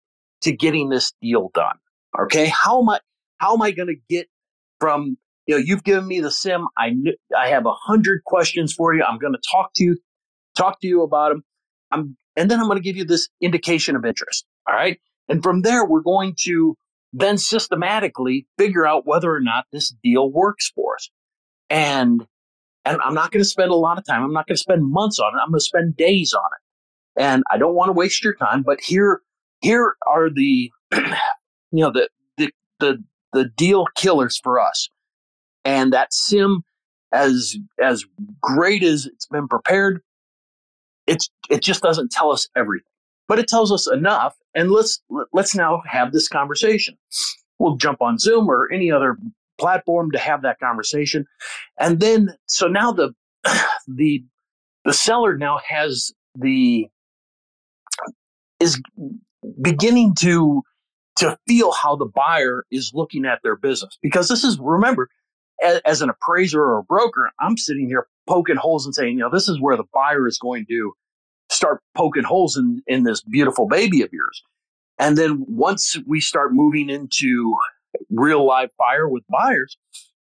to getting this deal done. Okay, how am I how am I going to get from you know you've given me the CIM. I I have a hundred questions for you. I'm going to talk to you talk to you about them. I'm and then I'm going to give you this indication of interest. All right. And from there, we're going to then systematically figure out whether or not this deal works for us. And, and I'm not going to spend a lot of time. I'm not going to spend months on it. I'm going to spend days on it. And I don't want to waste your time, but here, here are the, you know, the, the, the, the deal killers for us. And that CIM, as, as great as it's been prepared, it's, it just doesn't tell us everything but it tells us enough. And let's let's now have this conversation. We'll jump on Zoom or any other platform to have that conversation, and then so now the the the seller now has the is beginning to to feel how the buyer is looking at their business because this is remember as, as, an appraiser or a broker i'm sitting here poking holes and saying you know this is where the buyer is going to start poking holes in, in this beautiful baby of yours. And then once we start moving into real live fire with buyers,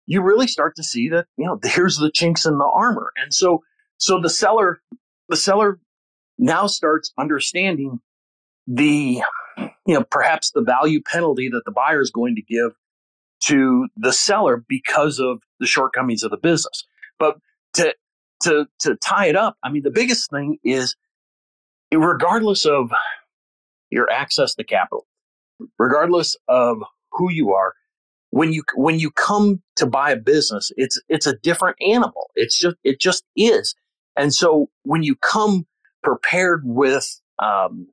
you really start to see that, you know, there's the chinks in the armor. And so, so the seller, the seller now starts understanding the, you know, perhaps the value penalty that the buyer is going to give to the seller because of the shortcomings of the business. But to, to, to tie it up, I mean, the biggest thing is regardless of your access to capital, regardless of who you are, when you when you come to buy a business, it's it's a different animal. It's just it just is. And so when you come prepared with um,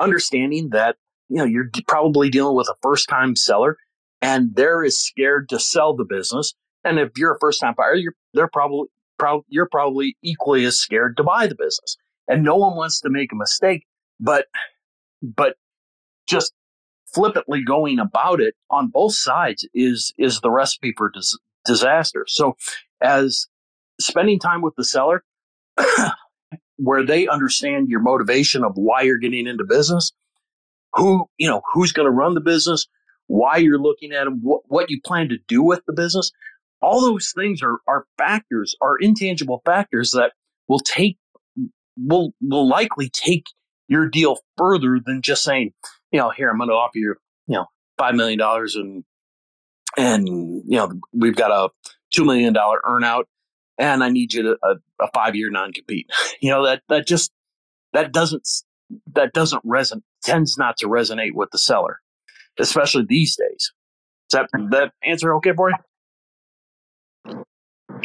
understanding that you know you're probably dealing with a first time seller and they're as scared to sell the business and if you're a first time buyer you're they're probably prob- you're probably equally as scared to buy the business and no one wants to make a mistake, but, but just flippantly going about it on both sides is, is the recipe for dis- disaster. So as spending time with the seller, where they understand your motivation of why you're getting into business, who, you know, who's going to run the business, why you're looking at them, what, what you plan to do with the business. All those things are, are factors, are intangible factors that will take, will, will likely take your deal further than just saying, you know, here, I'm going to offer you, you know, $5 million and, and and, you know, we've got a $2 million earnout and I need you to uh, a, a five year non compete. You know, that, that just, that doesn't, that doesn't resonate, tends not to resonate with the seller, especially these days. Is that, that answer okay for you?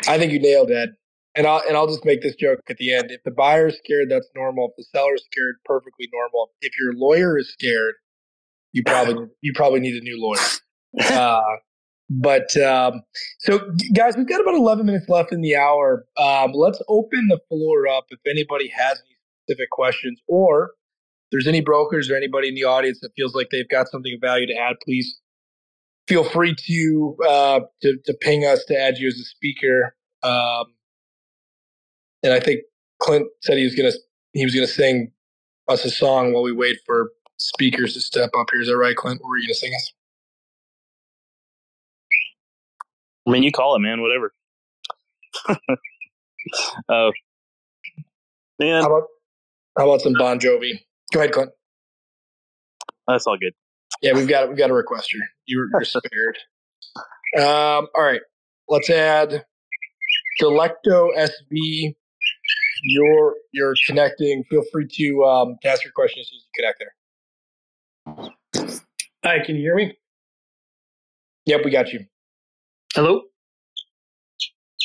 I think you nailed it. And I'll and I'll just make this joke at the end. If the buyer's scared, that's normal. If the seller's scared, perfectly normal. If your lawyer is scared, you probably you probably need a new lawyer. Uh, but um, so, guys, we've got about 11 minutes left in the hour. Um, let's open the floor up if anybody has any specific questions or there's any brokers or anybody in the audience that feels like they've got something of value to add, please feel free to uh, to, to ping us to add you as a speaker. Um, and I think Clint said he was gonna he was gonna sing us a song while we wait for speakers to step up here. Is that right, Clint? What were you gonna sing us? I mean, you call it, man. Whatever. uh, man, How about how about some Bon Jovi? Go ahead, Clint. that's all good. Yeah, we've got we've got a requester. You're, you're spared. Um, all right, let's add Delecto SV. You're you're connecting. Feel free to um, to ask your questions as you connect there. Hi, can you hear me? Yep, we got you. Hello?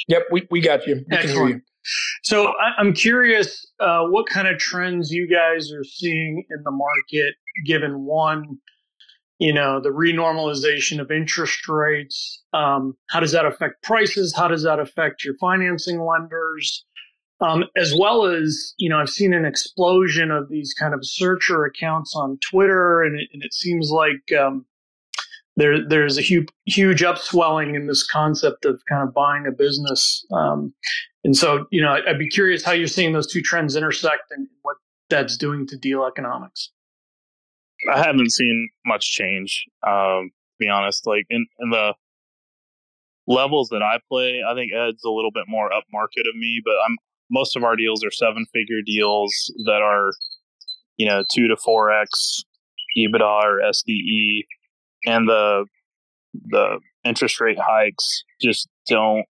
Yep, we, we got you. We hear you. Excellent. So I- I'm curious uh, what kind of trends you guys are seeing in the market, given one, you know, the renormalization of interest rates. Um, how does that affect prices? How does that affect your financing lenders? Um, as well as, you know, I've seen an explosion of these kind of searcher accounts on Twitter, and it, and it seems like um, there there's a huge huge upswelling in this concept of kind of buying a business. Um, and so, you know, I'd be curious how you're seeing those two trends intersect and what that's doing to deal economics. I haven't seen much change. Um, to be honest, like in, in the levels that I play, I think Ed's a little bit more upmarket of me, but I'm most of our deals are seven figure deals that are, you know, two to four x EBITDA or SDE, and the the interest rate hikes just don't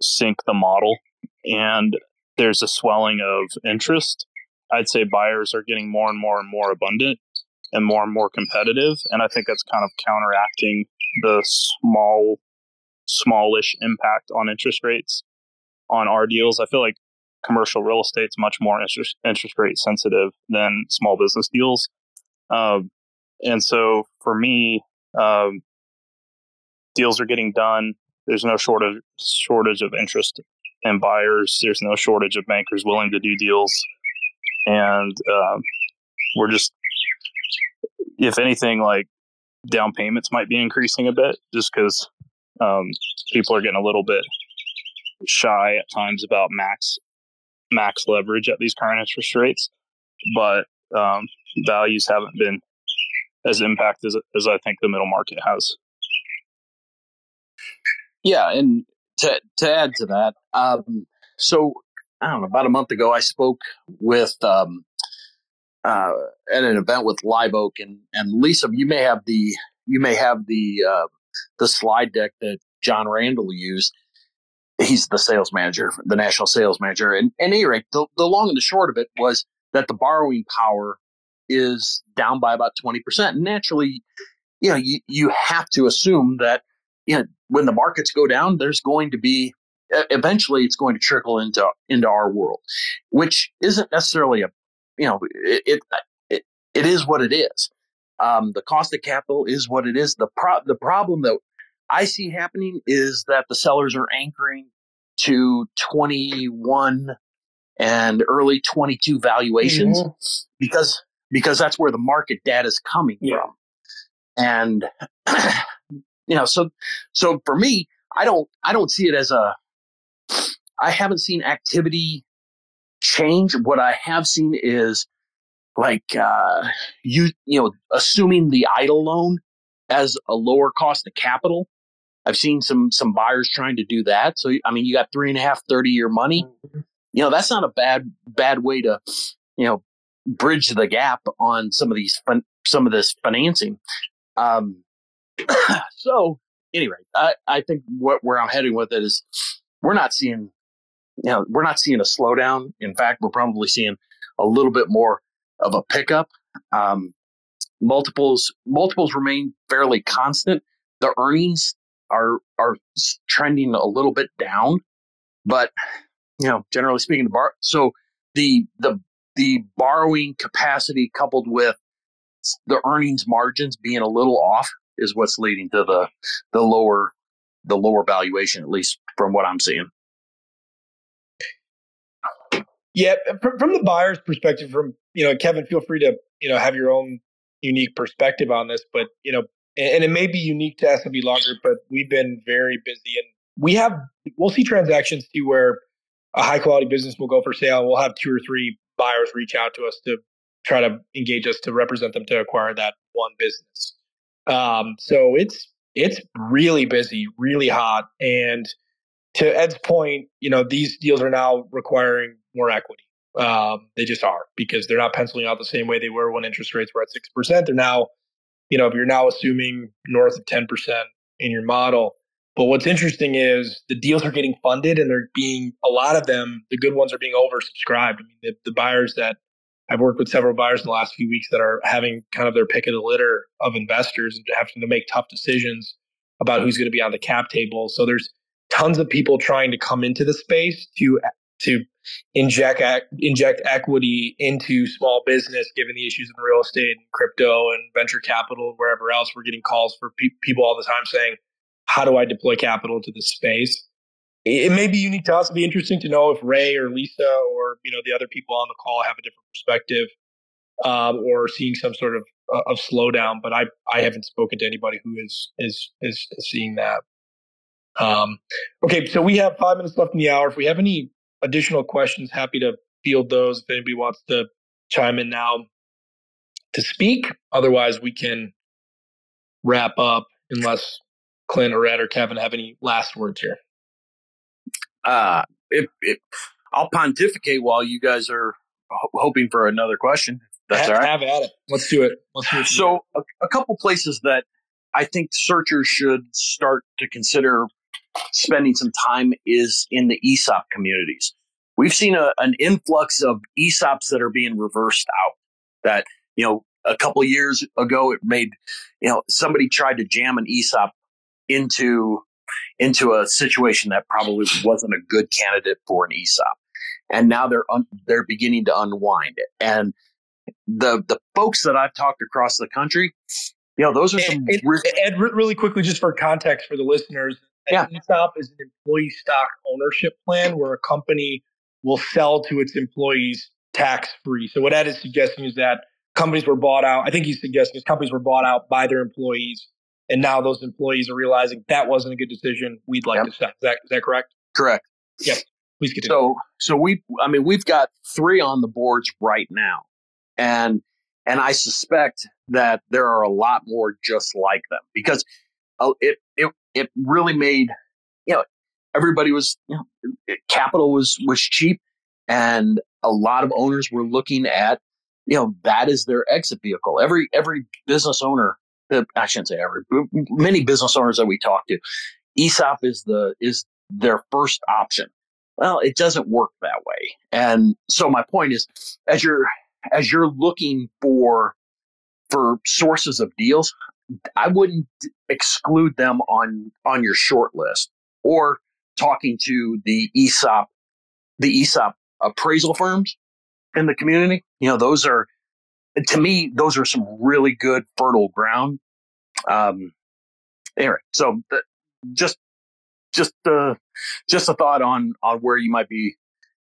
sink the model, and there's a swelling of interest. I'd say buyers are getting more and more and more abundant and more and more competitive, and I think that's kind of counteracting the small smallish impact on interest rates on our deals. I feel like commercial real estate's much more interest interest rate sensitive than small business deals. Um, and so for me, um, deals are getting done. There's no shortage shortage of interest in buyers. There's no shortage of bankers willing to do deals, and um, we're just, if anything, like down payments might be increasing a bit, just because um, people are getting a little bit shy at times about max max leverage at these current interest rates, but um, values haven't been as impacted as, as I think the middle market has. Yeah, and to to add to that, um, so I don't know. About a month ago, I spoke with um, uh, at an event with Live Oak, and and Lisa, you may have the you may have the uh, the slide deck that John Randall used. He's the sales manager, the national sales manager. And at any rate, the, the long and the short of it was that the borrowing power is down by about 20%. And naturally, you know, you, you have to assume that, you know, when the markets go down, there's going to be, eventually it's going to trickle into, into our world, which isn't necessarily a, you know, it, it, it, it is what it is. Um, the cost of capital is what it is. The pro- the problem that I see happening is that the sellers are anchoring to 21 and early 22 valuations Mm-hmm. because because that's where the market data is coming Yeah. from. And you know, so so for me, I don't I don't see it as a I haven't seen activity change. What I have seen is like uh, you you know assuming the EIDL loan as a lower cost of capital. I've seen some some buyers trying to do that. So I mean, you got three and a half, 30 year money. You know, that's not a bad bad way to you know bridge the gap on some of these some of this financing. Um, so anyway, I, I think what where I'm heading with it is we're not seeing you know we're not seeing a slowdown. In fact, we're probably seeing a little bit more of a pickup. Um, multiples multiples remain fairly constant. The earnings are are trending a little bit down, but you know, generally speaking, the bar so the the the borrowing capacity coupled with the earnings margins being a little off is what's leading to the the lower the lower valuation, at least from what I'm seeing. Yeah, from, the buyer's perspective, from you know, Kevin, feel free to you know have your own unique perspective on this, but you know, and, it may be unique to SMB Longer, but we've been very busy, and we have we'll see transactions too where a high quality business will go for sale, we'll have two or three buyers reach out to us to try to engage us to represent them to acquire that one business. Um, so it's it's really busy, really hot, and to Ed's point, you know these deals are now requiring more equity. Um, they just are because they're not penciling out the same way they were when interest rates were at six percent. They're now, you know, if you're now assuming north of ten percent in your model. But what's interesting is the deals are getting funded and they're being a lot of them. The good ones are being oversubscribed. I mean, the, the buyers that I've worked with several buyers in the last few weeks that are having kind of their pick of the litter of investors and having to make tough decisions about who's going to be on the cap table. So there's tons of people trying to come into the space to to inject inject equity into small business, given the issues in real estate and crypto and venture capital and wherever else. We're getting calls for pe- people all the time saying, "How do I deploy capital to this space?" it may be unique to us. It'd be interesting to know if Ray or Lisa or you know the other people on the call have a different perspective, um, or seeing some sort of uh, of slowdown. But I I haven't spoken to anybody who is is is, seeing that. Um, okay, so we have five minutes left in the hour. If we have any additional questions, happy to field those. If anybody wants to chime in now to speak, otherwise we can wrap up unless Clint or Ed or Kevin have any last words here uh, if, if I'll pontificate while you guys are ho- hoping for another question. That's have, all right. Have at it. Let's do it. Let's do it. So, a, a couple places that I think searchers should start to consider spending some time is in the ESOP communities. We've seen a, an influx of ESOPs that are being reversed out. That you know, a couple years ago, it made you know somebody tried to jam an ESOP into into a situation that probably wasn't a good candidate for an ESOP. And now they're un- they're beginning to unwind it. And the the folks that I've talked across the country, you know, those are some. Ed, re- Ed, really quickly, just for context for the listeners, yeah. ESOP is an employee stock ownership plan where a company will sell to its employees tax free. So what Ed is suggesting is that companies were bought out. I think he's suggesting is companies were bought out by their employees and now those employees are realizing that wasn't a good decision. We'd like yep. to sell. Is that, is that correct? Correct. Yep. Please continue. So, so we, I mean, we've got three on the boards right now, and and I suspect that there are a lot more just like them because uh, it it it really made you know everybody was you know capital was was cheap and a lot of owners were looking at you know that is their exit vehicle every every business owner uh, I shouldn't say every, many business owners that we talk to, ESOP is the, is their first option. Well, it doesn't work that way. And so my point is, as you're, as you're looking for, for sources of deals, I wouldn't exclude them on, on your short list or talking to the ESOP, the ESOP appraisal firms in the community. You know, those are, to me, those are some really good fertile ground. Um, anyway, so uh, just just uh, just a thought on on where you might be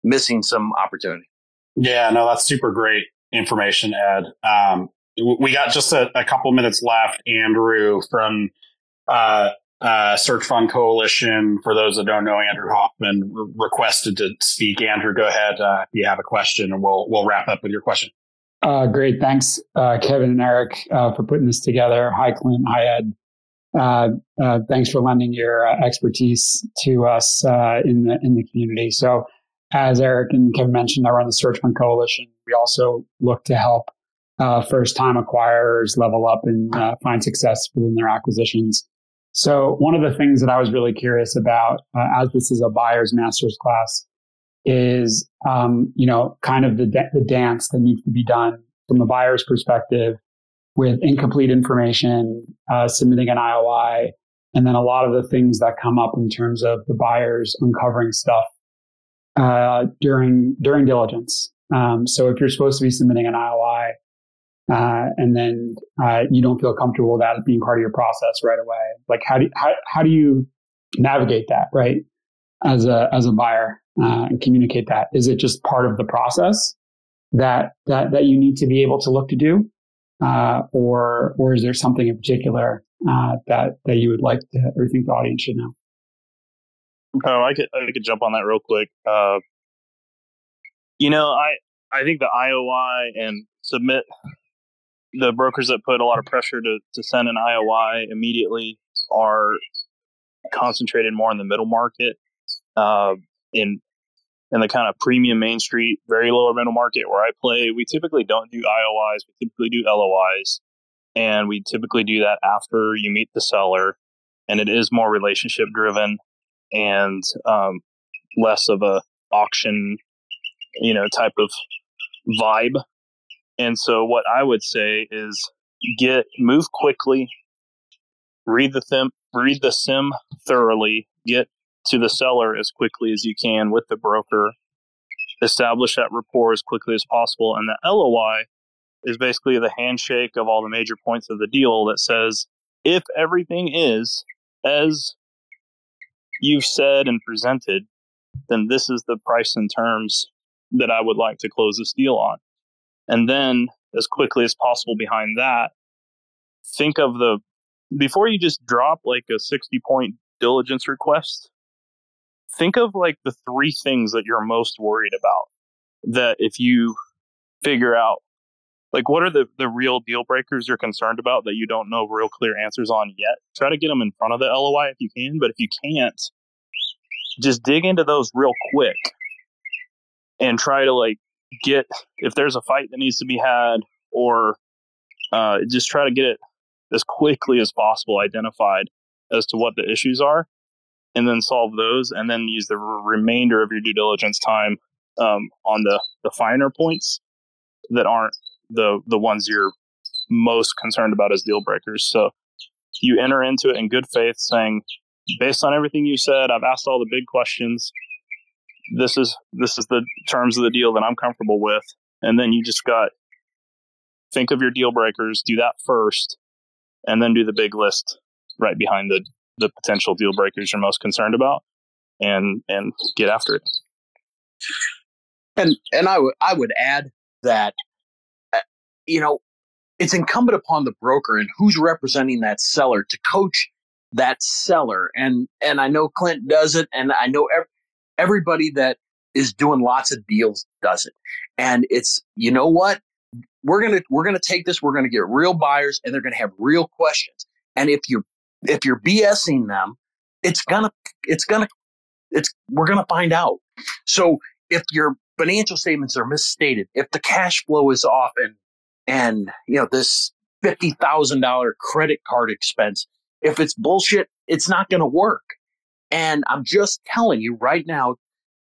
missing some opportunity. Yeah, no, that's super great information, Ed. Um, we got just a, a couple minutes left. Andrew from uh, uh, Search Fund Coalition. For those that don't know, Andrew Hoffman re- requested to speak. Andrew, go ahead uh, if you have a question, and we'll we'll wrap up with your question. Uh, great, thanks, uh, Kevin and Eric, uh, for putting this together. Hi, Clint. Hi, Ed. Thanks for lending your expertise to us in the in the community. So, as Eric and Kevin mentioned, I run the Search Fund Coalition. We also look to help first time acquirers level up and find success within their acquisitions. So one of the things that I was really curious about, uh, as this is a buyer's master's class, is um, you know kind of the the dance that needs to be done from the buyer's perspective with incomplete information, uh, submitting an IOI, and then a lot of the things that come up in terms of the buyers uncovering stuff uh, during during diligence. Um, so if you're supposed to be submitting an IOI uh, and then uh, you don't feel comfortable that being part of your process right away. Like how do you, how, how do you navigate that right as a as a buyer uh, and communicate that? Is it just part of the process that that that you need to be able to look to do, uh, or or is there something in particular uh, that that you would like to or think the audience should know? Oh, I could I could jump on that real quick. Uh, you know, I I think the IOI and submit the brokers that put a lot of pressure to, to send an IOI immediately are concentrated more in the middle market, uh, in in the kind of premium Main Street, very lower middle market where I play. We typically don't do IOIs. We typically do LOIs, and we typically do that after you meet the seller, and it is more relationship driven and um, less of a auction, you know, type of vibe and so what I would say is get move quickly, read the CIM, read the CIM thoroughly, get to the seller as quickly as you can with the broker, establish that rapport as quickly as possible, and the LOI is basically the handshake of all the major points of the deal that says if everything is as you've said and presented, then this is the price and terms that I would like to close this deal on. And then as quickly as possible behind that, think of the, before you just drop like a 60 point diligence request, think of like the three things that you're most worried about that if you figure out like what are the, the real deal breakers you're concerned about that you don't know real clear answers on yet? Try to get them in front of the loi if you can but if you can't just dig into those real quick and try to like get if there's a fight that needs to be had, or uh, just try to get it as quickly as possible identified as to what the issues are, and then solve those, and then use the remainder of your due diligence time um, on the the finer points that aren't the the ones you're most concerned about as deal breakers. So you enter into it in good faith, saying, based on everything you said, I've asked all the big questions this is this is the terms of the deal that I'm comfortable with, and then you just got think of your deal breakers, do that first, and then do the big list right behind the the potential deal breakers you're most concerned about, and and get after it. And and I would I would add that uh, you know it's incumbent upon the broker and who's representing that seller to coach that seller and and I know Clint does it and I know every, everybody that is doing lots of deals does it. And it's, you know what? We're going to, we're going to take this. We're going to get real buyers and they're going to have real questions. And if you're, if you're BSing them, it's gonna, it's gonna, it's, we're going to find out. So if your financial statements are misstated, if the cash flow is off and, and, you know, this $50,000 credit card expense, if it's bullshit, it's not going to work. And I'm just telling you right now,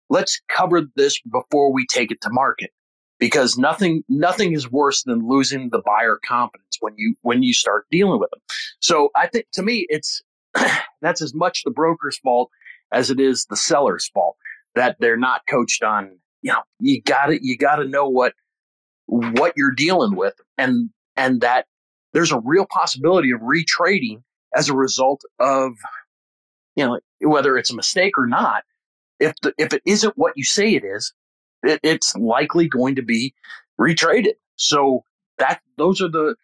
let's cover this before we take it to market because nothing nothing is worse than losing the buyer confidence when you when you start dealing with them. So I think to me it's that's as much the broker's fault as it is the seller's fault that they're not coached on, you know, you got to you got to know what what you're dealing with and and that there's a real possibility of retrading as a result of you know, whether it's a mistake or not, if the, if it isn't what you say it is, it, it's likely going to be retraded. So that those are the,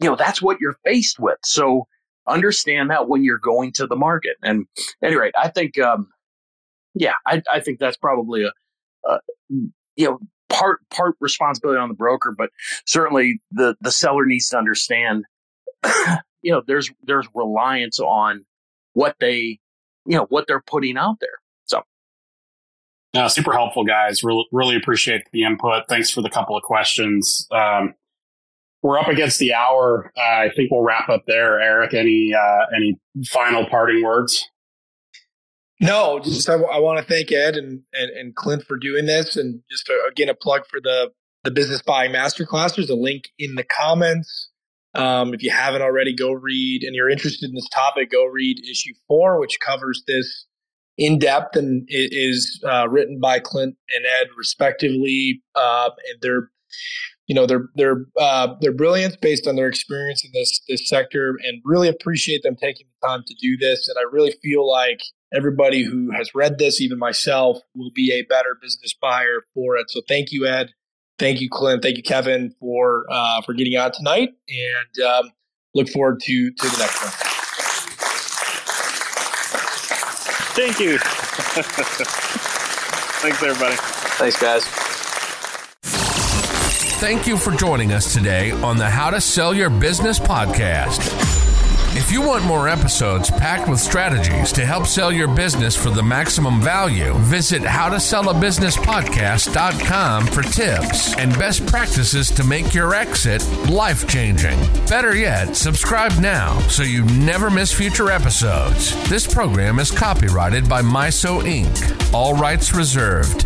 you know, that's what you're faced with. So understand that when you're going to the market. And anyway, I think, um, yeah, I, I think that's probably a, a, you know, part, part responsibility on the broker, but certainly the, the seller needs to understand, you know, there's, there's reliance on what they, you know, what they're putting out there. So. Yeah, super helpful, guys. Really, really appreciate the input. Thanks for the couple of questions. Um, we're up against the hour. Uh, I think we'll wrap up there. Eric, any uh, any final parting words? No, just I, I want to thank Ed and, and, and Clint for doing this, and just to, again a plug for the the business buying masterclass. There's a link in the comments. Um, if you haven't already, go read, and you're interested in this topic, go read issue four, which covers this in depth and is uh, written by Clint and Ed respectively, uh, and they're you know their their uh, their brilliance based on their experience in this this sector, and really appreciate them taking the time to do this. And I really feel like everybody who has read this, even myself, will be a better business buyer for it. So thank you, Ed. Thank you, Clint. Thank you, Kevin, for uh, for getting on tonight, and um, look forward to to the next one. Thank you. Thanks, everybody. Thanks, guys. Thank you for joining us today on the How to Sell Your Business podcast. If you want more episodes packed with strategies to help sell your business for the maximum value, visit howtosellabusinesspodcast.com for tips and best practices to make your exit life changing. Better yet, subscribe now so you never miss future episodes. This program is copyrighted by MISO Inc., all rights reserved.